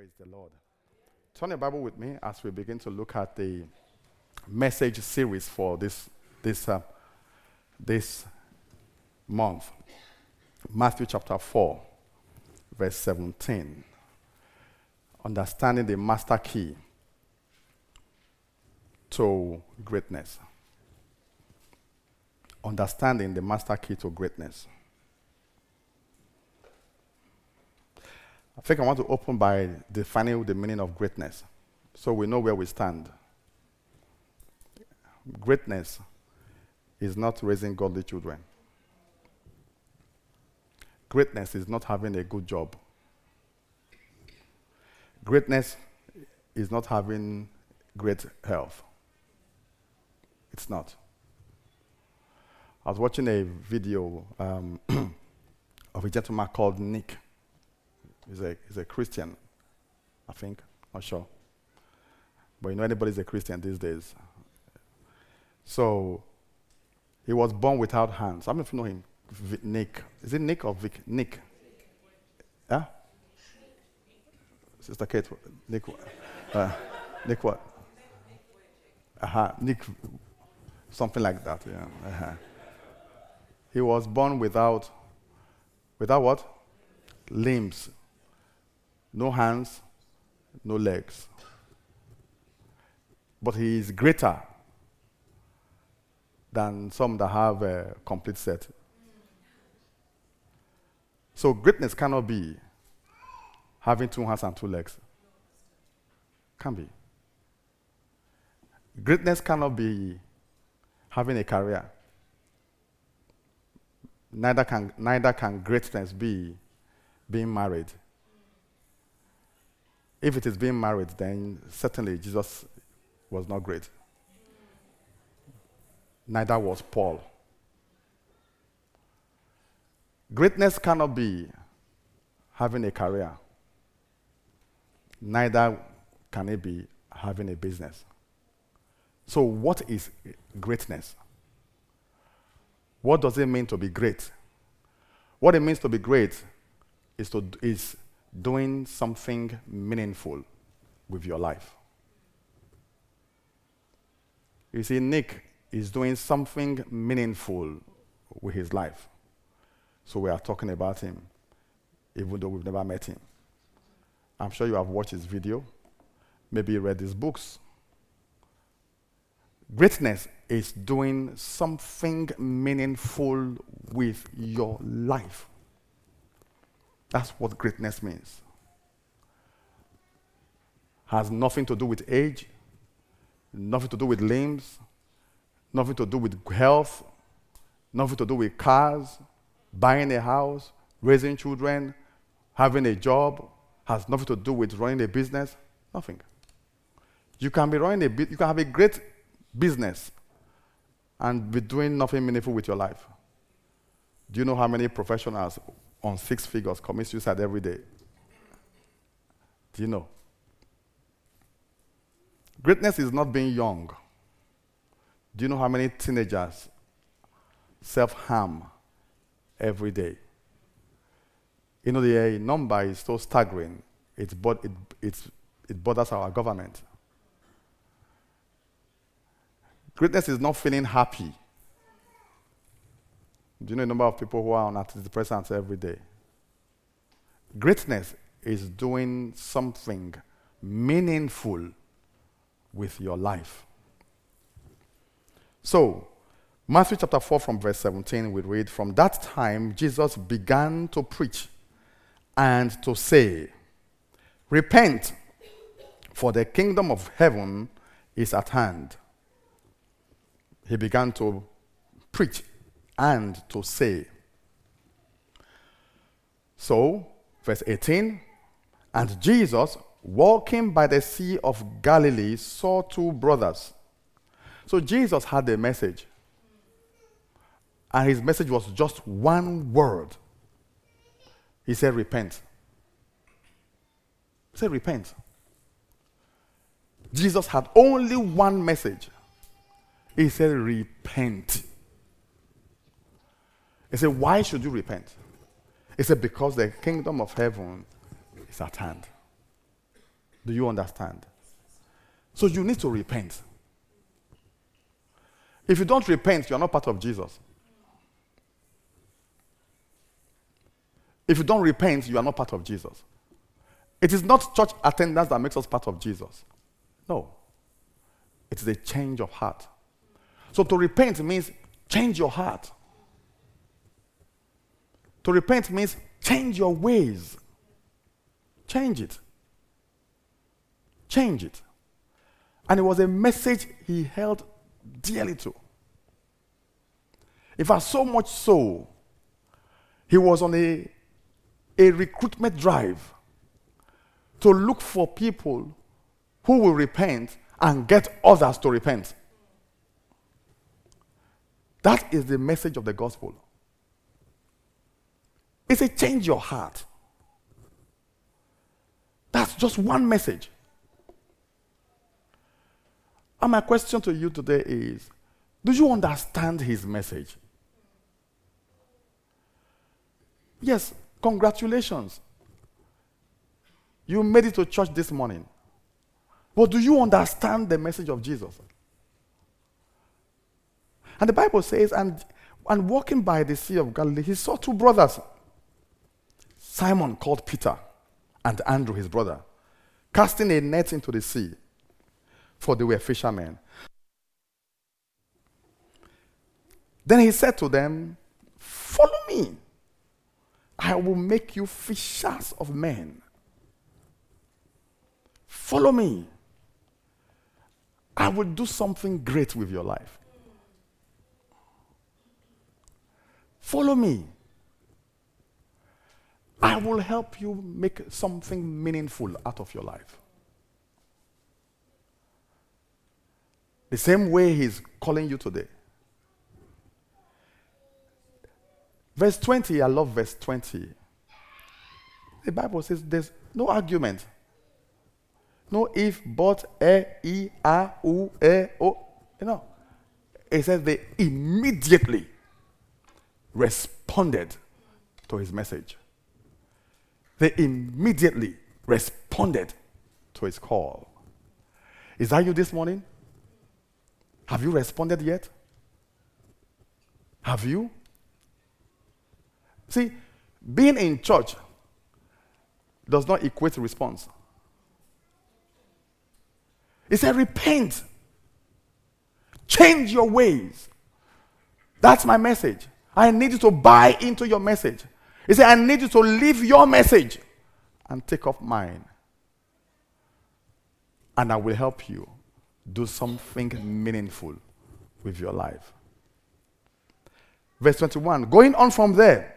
Praise the Lord. Turn your Bible with me as we begin to look at the message series for this, this, uh, this month. Matthew chapter 4, verse 17. Understanding the master key to greatness. Understanding the master key to greatness. I think I want to open by defining the meaning of greatness so we know where we stand. Greatness is not raising godly children. Greatness is not having a good job. Greatness is not having great health. It's not. I was watching a video um, of a gentleman called Nick. He's a, he's a Christian, I think. Not sure. But you know, anybody's a Christian these days. So, he was born without hands. I know if you know him. V- Nick. Is it Nick or Vic? Nick. Yeah? Sister Kate. Nick. Uh, Nick what? Uh-huh. Nick. Something like that, yeah. Uh-huh. He was born without, without what? Limbs no hands, no legs. But he is greater than some that have a complete set. So greatness cannot be having two hands and two legs. Can be. Greatness cannot be having a career. Neither can, neither can greatness be being married. If it is being married, then certainly Jesus was not great. Neither was Paul. Greatness cannot be having a career. Neither can it be having a business. So, what is greatness? What does it mean to be great? What it means to be great is, to, is doing something meaningful with your life. You see, Nick is doing something meaningful with his life. So we are talking about him, even though we've never met him. I'm sure you have watched his video, maybe read his books. Greatness is doing something meaningful with your life. That's what greatness means. Has nothing to do with age, nothing to do with limbs, nothing to do with health, nothing to do with cars, buying a house, raising children, having a job, has nothing to do with running a business, nothing. You can be running a you can have a great business and be doing nothing meaningful with your life. Do you know how many professionals on six figures commit suicide every day. Do you know? Greatness is not being young. Do you know how many teenagers self harm every day? You know, the uh, number is so staggering, it, it's, it bothers our government. Greatness is not feeling happy do you know the number of people who are on antidepressants every day? Greatness is doing something meaningful with your life. So, Matthew chapter 4, from verse 17, we read From that time, Jesus began to preach and to say, Repent, for the kingdom of heaven is at hand. He began to preach and to say. So, verse 18, and Jesus, walking by the Sea of Galilee, saw two brothers. So, Jesus had a message. And his message was just one word. He said, Repent. He said, Repent. Jesus had only one message. He said, Repent. He said, Why should you repent? He said, Because the kingdom of heaven is at hand. Do you understand? So you need to repent. If you don't repent, you are not part of Jesus. If you don't repent, you are not part of Jesus. It is not church attendance that makes us part of Jesus. No. It is a change of heart. So to repent means change your heart. To repent means change your ways. Change it. Change it. And it was a message he held dearly to. In fact, so much so, he was on a, a recruitment drive to look for people who will repent and get others to repent. That is the message of the gospel. It's a change your heart. That's just one message. And my question to you today is Do you understand his message? Yes, congratulations. You made it to church this morning. But do you understand the message of Jesus? And the Bible says, and, and walking by the Sea of Galilee, he saw two brothers Simon, called Peter, and Andrew, his brother, casting a net into the sea, for they were fishermen. Then he said to them, Follow me. I will make you fishers of men. Follow me. I will do something great with your life. Follow me. I will help you make something meaningful out of your life. The same way He's calling you today. Verse 20, I love verse 20. The Bible says there's no argument. No if, but, e, i, a, u, e, o. You know. It says they immediately responded to his message. They immediately responded to his call. Is that you this morning? Have you responded yet? Have you? See, being in church does not equate to response. He said, repent. Change your ways. That's my message. I need you to buy into your message. He said, I need you to leave your message and take up mine. And I will help you do something meaningful with your life. Verse 21 Going on from there,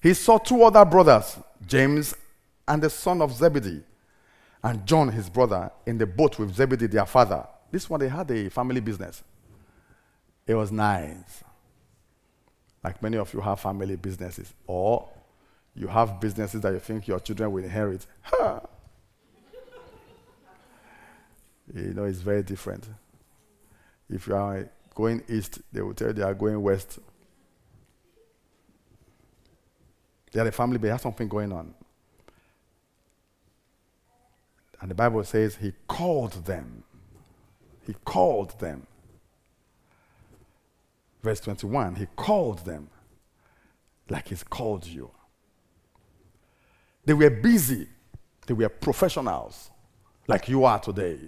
he saw two other brothers, James and the son of Zebedee, and John, his brother, in the boat with Zebedee, their father. This one, they had a family business. It was nice. Like many of you have family businesses, or you have businesses that you think your children will inherit. you know, it's very different. If you are going east, they will tell you they are going west. They are a family, they have something going on. And the Bible says he called them. He called them. Verse 21 He called them like He's called you. They were busy, they were professionals like you are today.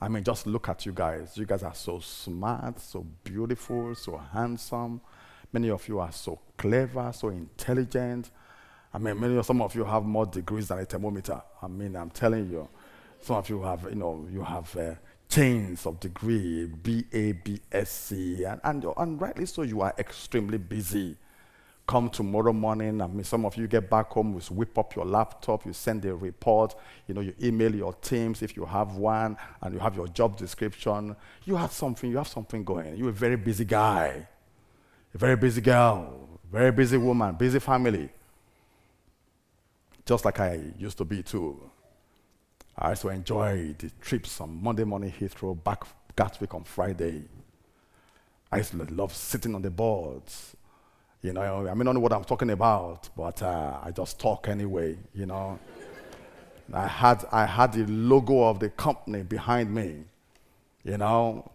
I mean, just look at you guys. You guys are so smart, so beautiful, so handsome. Many of you are so clever, so intelligent. I mean, many of, some of you have more degrees than a thermometer. I mean, I'm telling you. Some of you have, you know, you have uh, chains of degree, BA, BSc, and, and, and rightly so, you are extremely busy. Come tomorrow morning, I mean, some of you get back home, you whip up your laptop, you send a report, you know, you email your teams if you have one, and you have your job description. You have something, you have something going. You're a very busy guy, a very busy girl, very busy woman, busy family. Just like I used to be too. I used to enjoy the trips on Monday morning Heathrow, back Gatwick on Friday. I used to love sitting on the boards. You know, I may not know what I'm talking about, but uh, I just talk anyway, you know. I had, I had the logo of the company behind me. You know,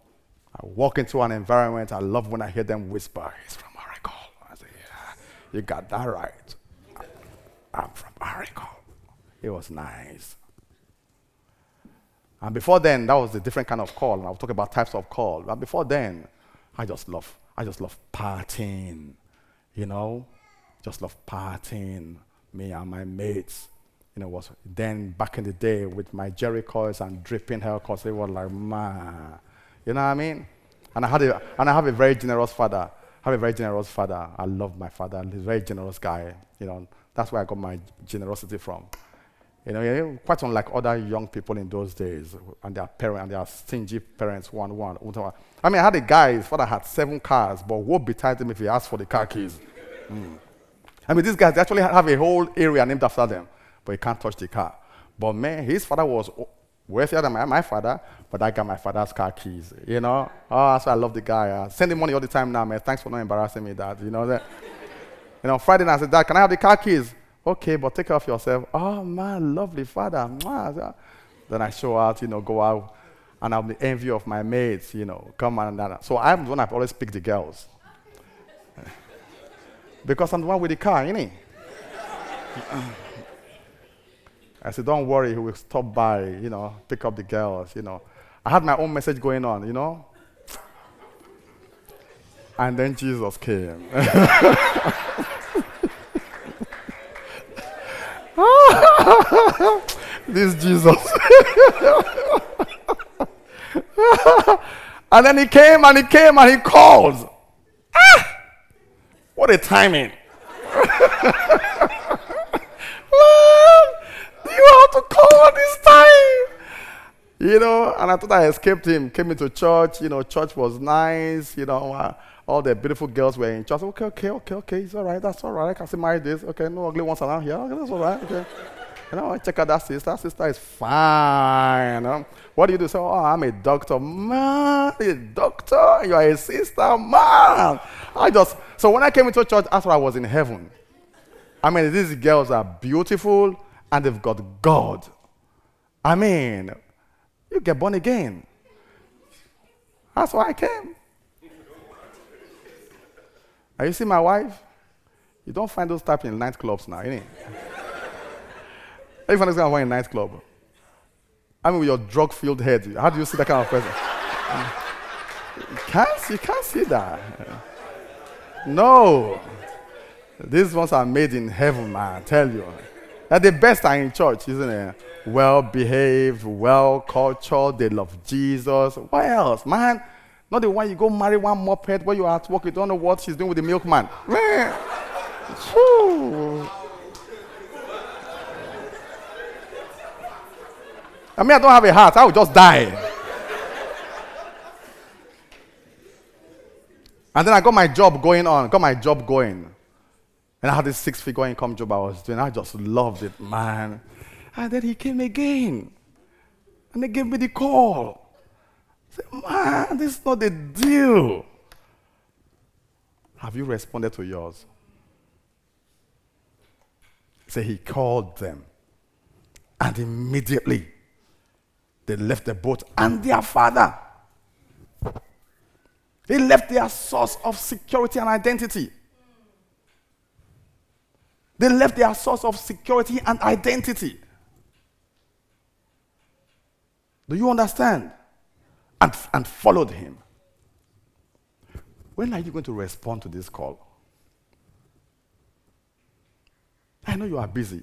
I walk into an environment, I love when I hear them whisper, He's from Oracle. I say, Yeah, you got that right. I'm from Oracle. It was nice. And before then, that was a different kind of call. And I'll talk about types of call. But before then, I just love, I just love partying. You know? Just love partying. Me and my mates. You know, was then back in the day with my Jheri curls and dripping haircuts, They were like, man. You know what I mean? And I had a, and I have a very generous father. I have a very generous father. I love my father. He's a very generous guy. You know, that's where I got my generosity from. You know, quite unlike other young people in those days, and their parents, and their stingy parents, one, one, one. I mean, I had a guy, his father had seven cars, but woe betide him if he asked for the car keys. Mm. I mean, these guys actually have a whole area named after them, but he can't touch the car. But man, his father was wealthier than my, my father, but I got my father's car keys. You know, oh, why I love the guy. Uh, send him money all the time now, man. Thanks for not embarrassing me, Dad. You know that. you know, Friday night I said, Dad, can I have the car keys? Okay, but take care of yourself. Oh man, lovely father. Then I show out, you know, go out, and I'm the envy of my mates, you know, come on and that. So I'm the one I've always pick the girls. because I'm the one with the car, innit? I said, don't worry, he will stop by, you know, pick up the girls, you know. I had my own message going on, you know. And then Jesus came. this Jesus. and then he came and he came and he called. Ah! What a timing. you have to call this time? You know, and I thought I escaped him. Came into church, you know, church was nice, you know. Uh, all the beautiful girls were in church. Okay, okay, okay, okay. It's all right. That's all right. I can see my this. Okay, no ugly ones around here. Okay, that's all right. Okay. You know, I check out that sister. That sister is fine. What do you do? Say, oh, I'm a doctor. Man, a doctor. You are a sister. Man. I just, so when I came into church, thought I was in heaven. I mean, these girls are beautiful and they've got God. I mean, you get born again. That's why I came. Are you see my wife? You don't find those type in nightclubs now, innit? If you find in a nightclub, I mean, with your drug-filled head, how do you see that kind of person? you can't, you can't see that. No. These ones are made in heaven, man, I tell you. They're the best are in church, isn't it? Well behaved, well cultured, they love Jesus. What else, man? Not the one you go marry one moped where you are at work, you don't know what she's doing with the milkman. Man. I mean, I don't have a heart, I would just die. and then I got my job going on, got my job going. And I had this six figure income job I was doing. I just loved it, man. And then he came again. And they gave me the call. Said, man, this is not the deal. Have you responded to yours? Say so he called them. And immediately they left the boat and their father. They left their source of security and identity. They left their source of security and identity. Do you understand? And, and followed him. When are you going to respond to this call? I know you are busy.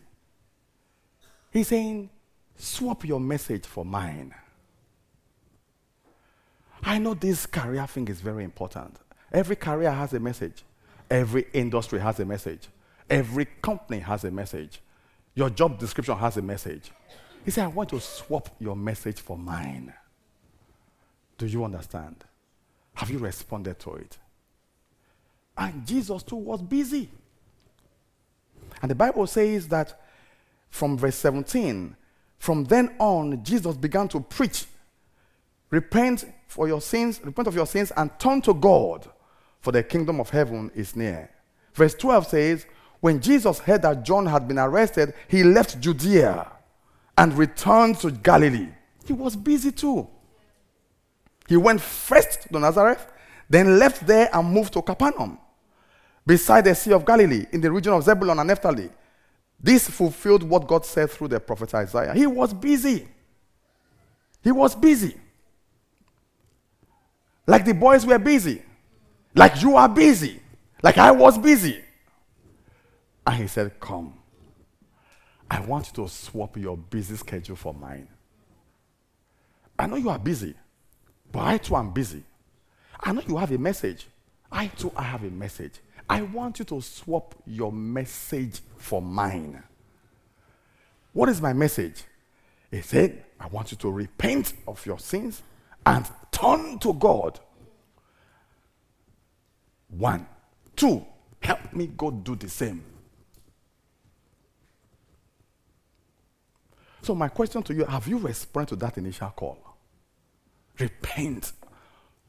He's saying, swap your message for mine. I know this career thing is very important. Every career has a message, every industry has a message. Every company has a message. Your job description has a message. He said, I want to swap your message for mine. Do you understand? Have you responded to it? And Jesus too was busy. And the Bible says that from verse 17, from then on, Jesus began to preach repent for your sins, repent of your sins, and turn to God, for the kingdom of heaven is near. Verse 12 says, when Jesus heard that John had been arrested, he left Judea and returned to Galilee. He was busy too. He went first to Nazareth, then left there and moved to Capernaum, beside the Sea of Galilee, in the region of Zebulun and Naphtali. This fulfilled what God said through the prophet Isaiah. He was busy. He was busy. Like the boys were busy. Like you are busy. Like I was busy. And he said, Come. I want you to swap your busy schedule for mine. I know you are busy, but I too am busy. I know you have a message. I too I have a message. I want you to swap your message for mine. What is my message? He said, I want you to repent of your sins and turn to God. One. Two, help me go do the same. So, my question to you have you responded to that initial call? Repent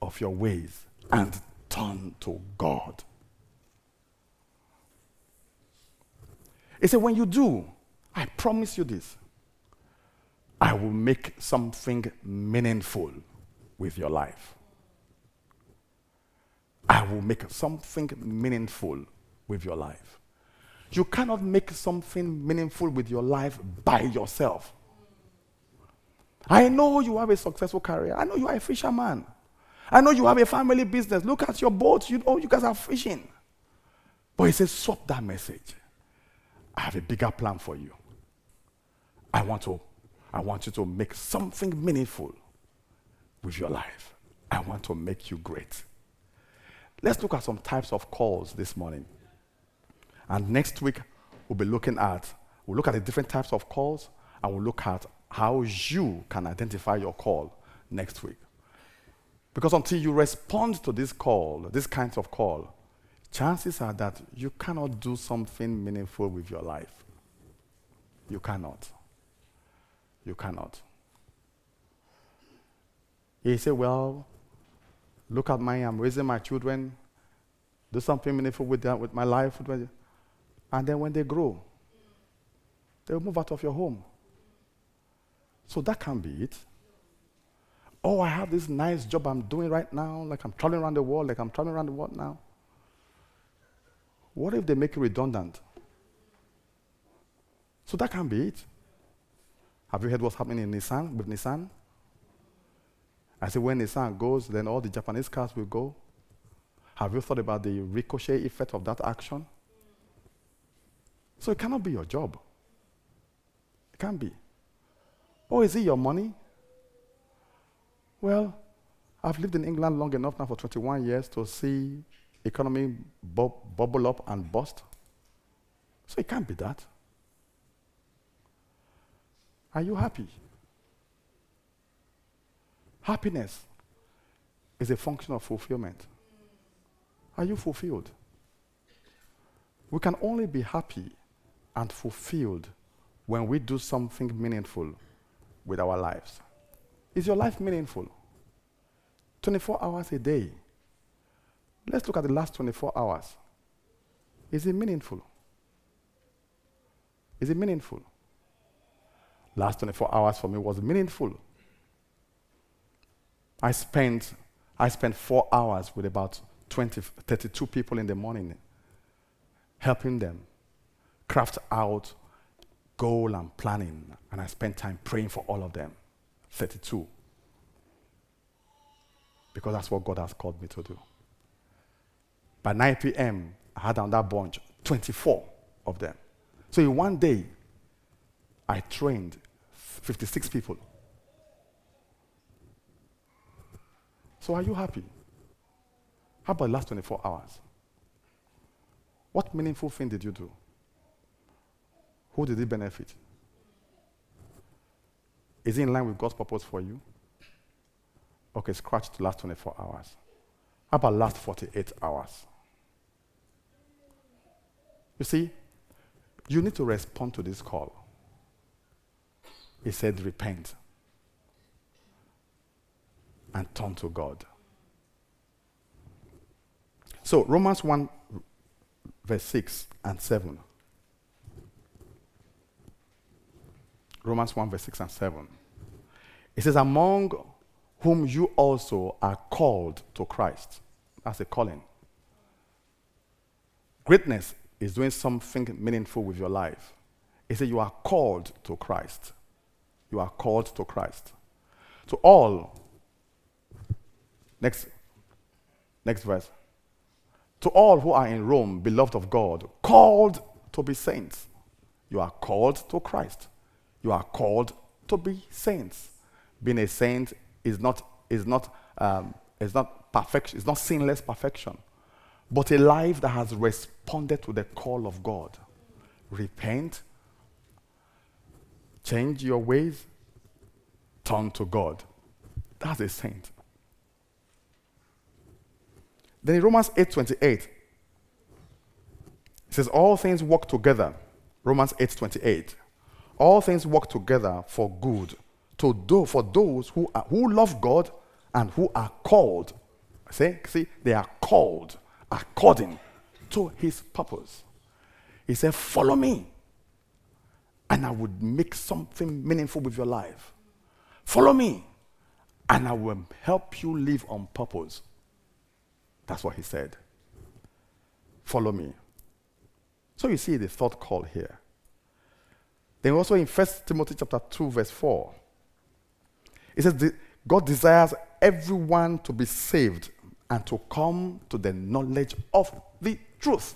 of your ways mm. and turn to God. He said, When you do, I promise you this I will make something meaningful with your life. I will make something meaningful with your life. You cannot make something meaningful with your life by yourself. I know you have a successful career. I know you are a fisherman. I know you have a family business. Look at your boat. You know you guys are fishing. But he says, swap that message. I have a bigger plan for you. I want to, I want you to make something meaningful with your life. I want to make you great. Let's look at some types of calls this morning. And next week, we'll be looking at, we'll look at the different types of calls and we'll look at how you can identify your call next week. Because until you respond to this call, this kinds of call, chances are that you cannot do something meaningful with your life. You cannot. You cannot. He said, Well, look at my, I'm raising my children, do something meaningful with, them, with my life. And then when they grow, they will move out of your home. So that can't be it. Oh, I have this nice job I'm doing right now, like I'm traveling around the world, like I'm traveling around the world now. What if they make it redundant? So that can't be it. Have you heard what's happening in Nissan with Nissan? I said when Nissan goes, then all the Japanese cars will go. Have you thought about the ricochet effect of that action? So it cannot be your job. It can't be. Oh, is it your money? Well, I've lived in England long enough now for 21 years to see economy bu- bubble up and bust. So it can't be that. Are you happy? Happiness is a function of fulfillment. Are you fulfilled? We can only be happy and fulfilled when we do something meaningful with our lives. Is your life meaningful? 24 hours a day. Let's look at the last 24 hours. Is it meaningful? Is it meaningful? Last 24 hours for me was meaningful. I spent I spent 4 hours with about 20 32 people in the morning helping them craft out goal and planning, and I spent time praying for all of them. 32. Because that's what God has called me to do. By 9 p.m., I had on that bunch 24 of them. So in one day, I trained 56 people. So are you happy? How about the last 24 hours? What meaningful thing did you do? Who did it benefit? Is it in line with God's purpose for you? Okay, scratch the last 24 hours. How about last 48 hours? You see, you need to respond to this call. He said, repent and turn to God. So, Romans 1, verse 6 and 7. Romans 1, verse 6 and 7. It says, Among whom you also are called to Christ. That's a calling. Greatness is doing something meaningful with your life. It says, You are called to Christ. You are called to Christ. To all, next, next verse. To all who are in Rome, beloved of God, called to be saints. You are called to Christ. You are called to be saints. Being a saint is not, is not, um, is not perfection, it's not sinless perfection, but a life that has responded to the call of God. Repent, change your ways, turn to God. That's a saint. Then in Romans 8:28, it says, All things work together. Romans 8:28. All things work together for good to do for those who, are, who love God and who are called. See, see, they are called according to his purpose. He said, Follow me, and I would make something meaningful with your life. Follow me, and I will help you live on purpose. That's what he said. Follow me. So you see the third call here. Then also in 1 Timothy chapter 2, verse 4, it says, God desires everyone to be saved and to come to the knowledge of the truth.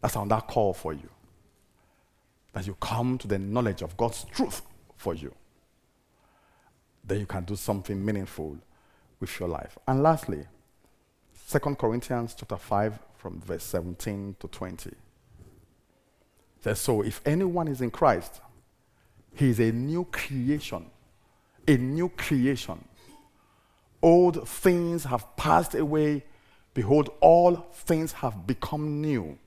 That's on that call for you. That you come to the knowledge of God's truth for you. Then you can do something meaningful with your life. And lastly, 2 Corinthians chapter 5 from verse 17 to 20 says, So if anyone is in Christ, he is a new creation. A new creation. Old things have passed away. Behold, all things have become new.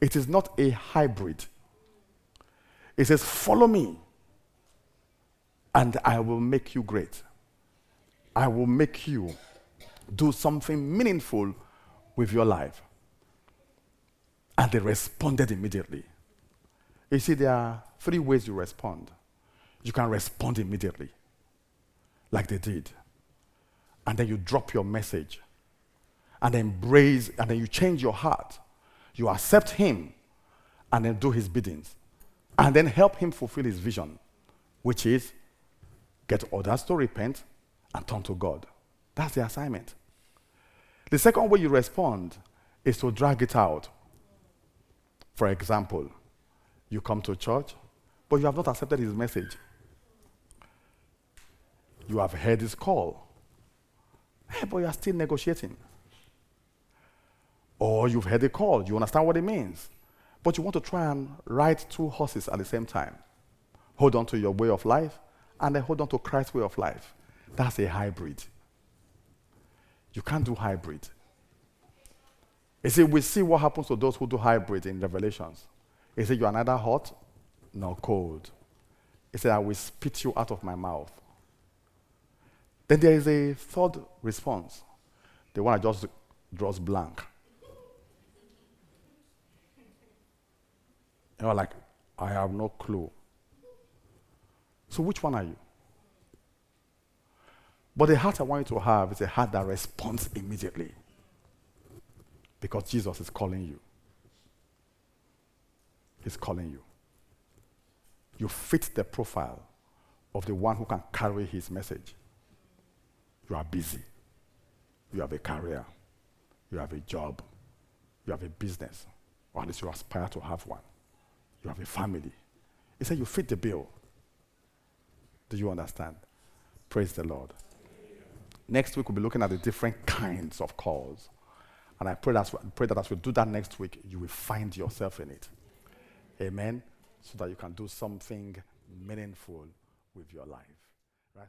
It is not a hybrid. It says, Follow me, and I will make you great. I will make you do something meaningful with your life. And they responded immediately. You see, there are three ways you respond. You can respond immediately, like they did. And then you drop your message. And embrace, and then you change your heart. You accept Him, and then do His biddings. And then help Him fulfill His vision, which is get others to repent and turn to God. That's the assignment. The second way you respond is to drag it out. For example, you come to church, but you have not accepted his message. You have heard his call, but you are still negotiating. Or you've heard the call, you understand what it means, but you want to try and ride two horses at the same time. Hold on to your way of life, and then hold on to Christ's way of life. That's a hybrid. You can't do hybrid. You see, we see what happens to those who do hybrid in Revelations. He said, You are neither hot nor cold. He said, I will spit you out of my mouth. Then there is a third response. The one that just draws blank. You're like, I have no clue. So which one are you? But the heart I want you to have is a heart that responds immediately. Because Jesus is calling you. He's calling you. You fit the profile of the one who can carry his message. You are busy. You have a career. You have a job. You have a business. Or at least you aspire to have one. You have a family. He said you fit the bill. Do you understand? Praise the Lord. Next week, we'll be looking at the different kinds of calls. And I pray that, as we do that next week, you will find yourself in it. Amen. So that you can do something meaningful with your life. Right?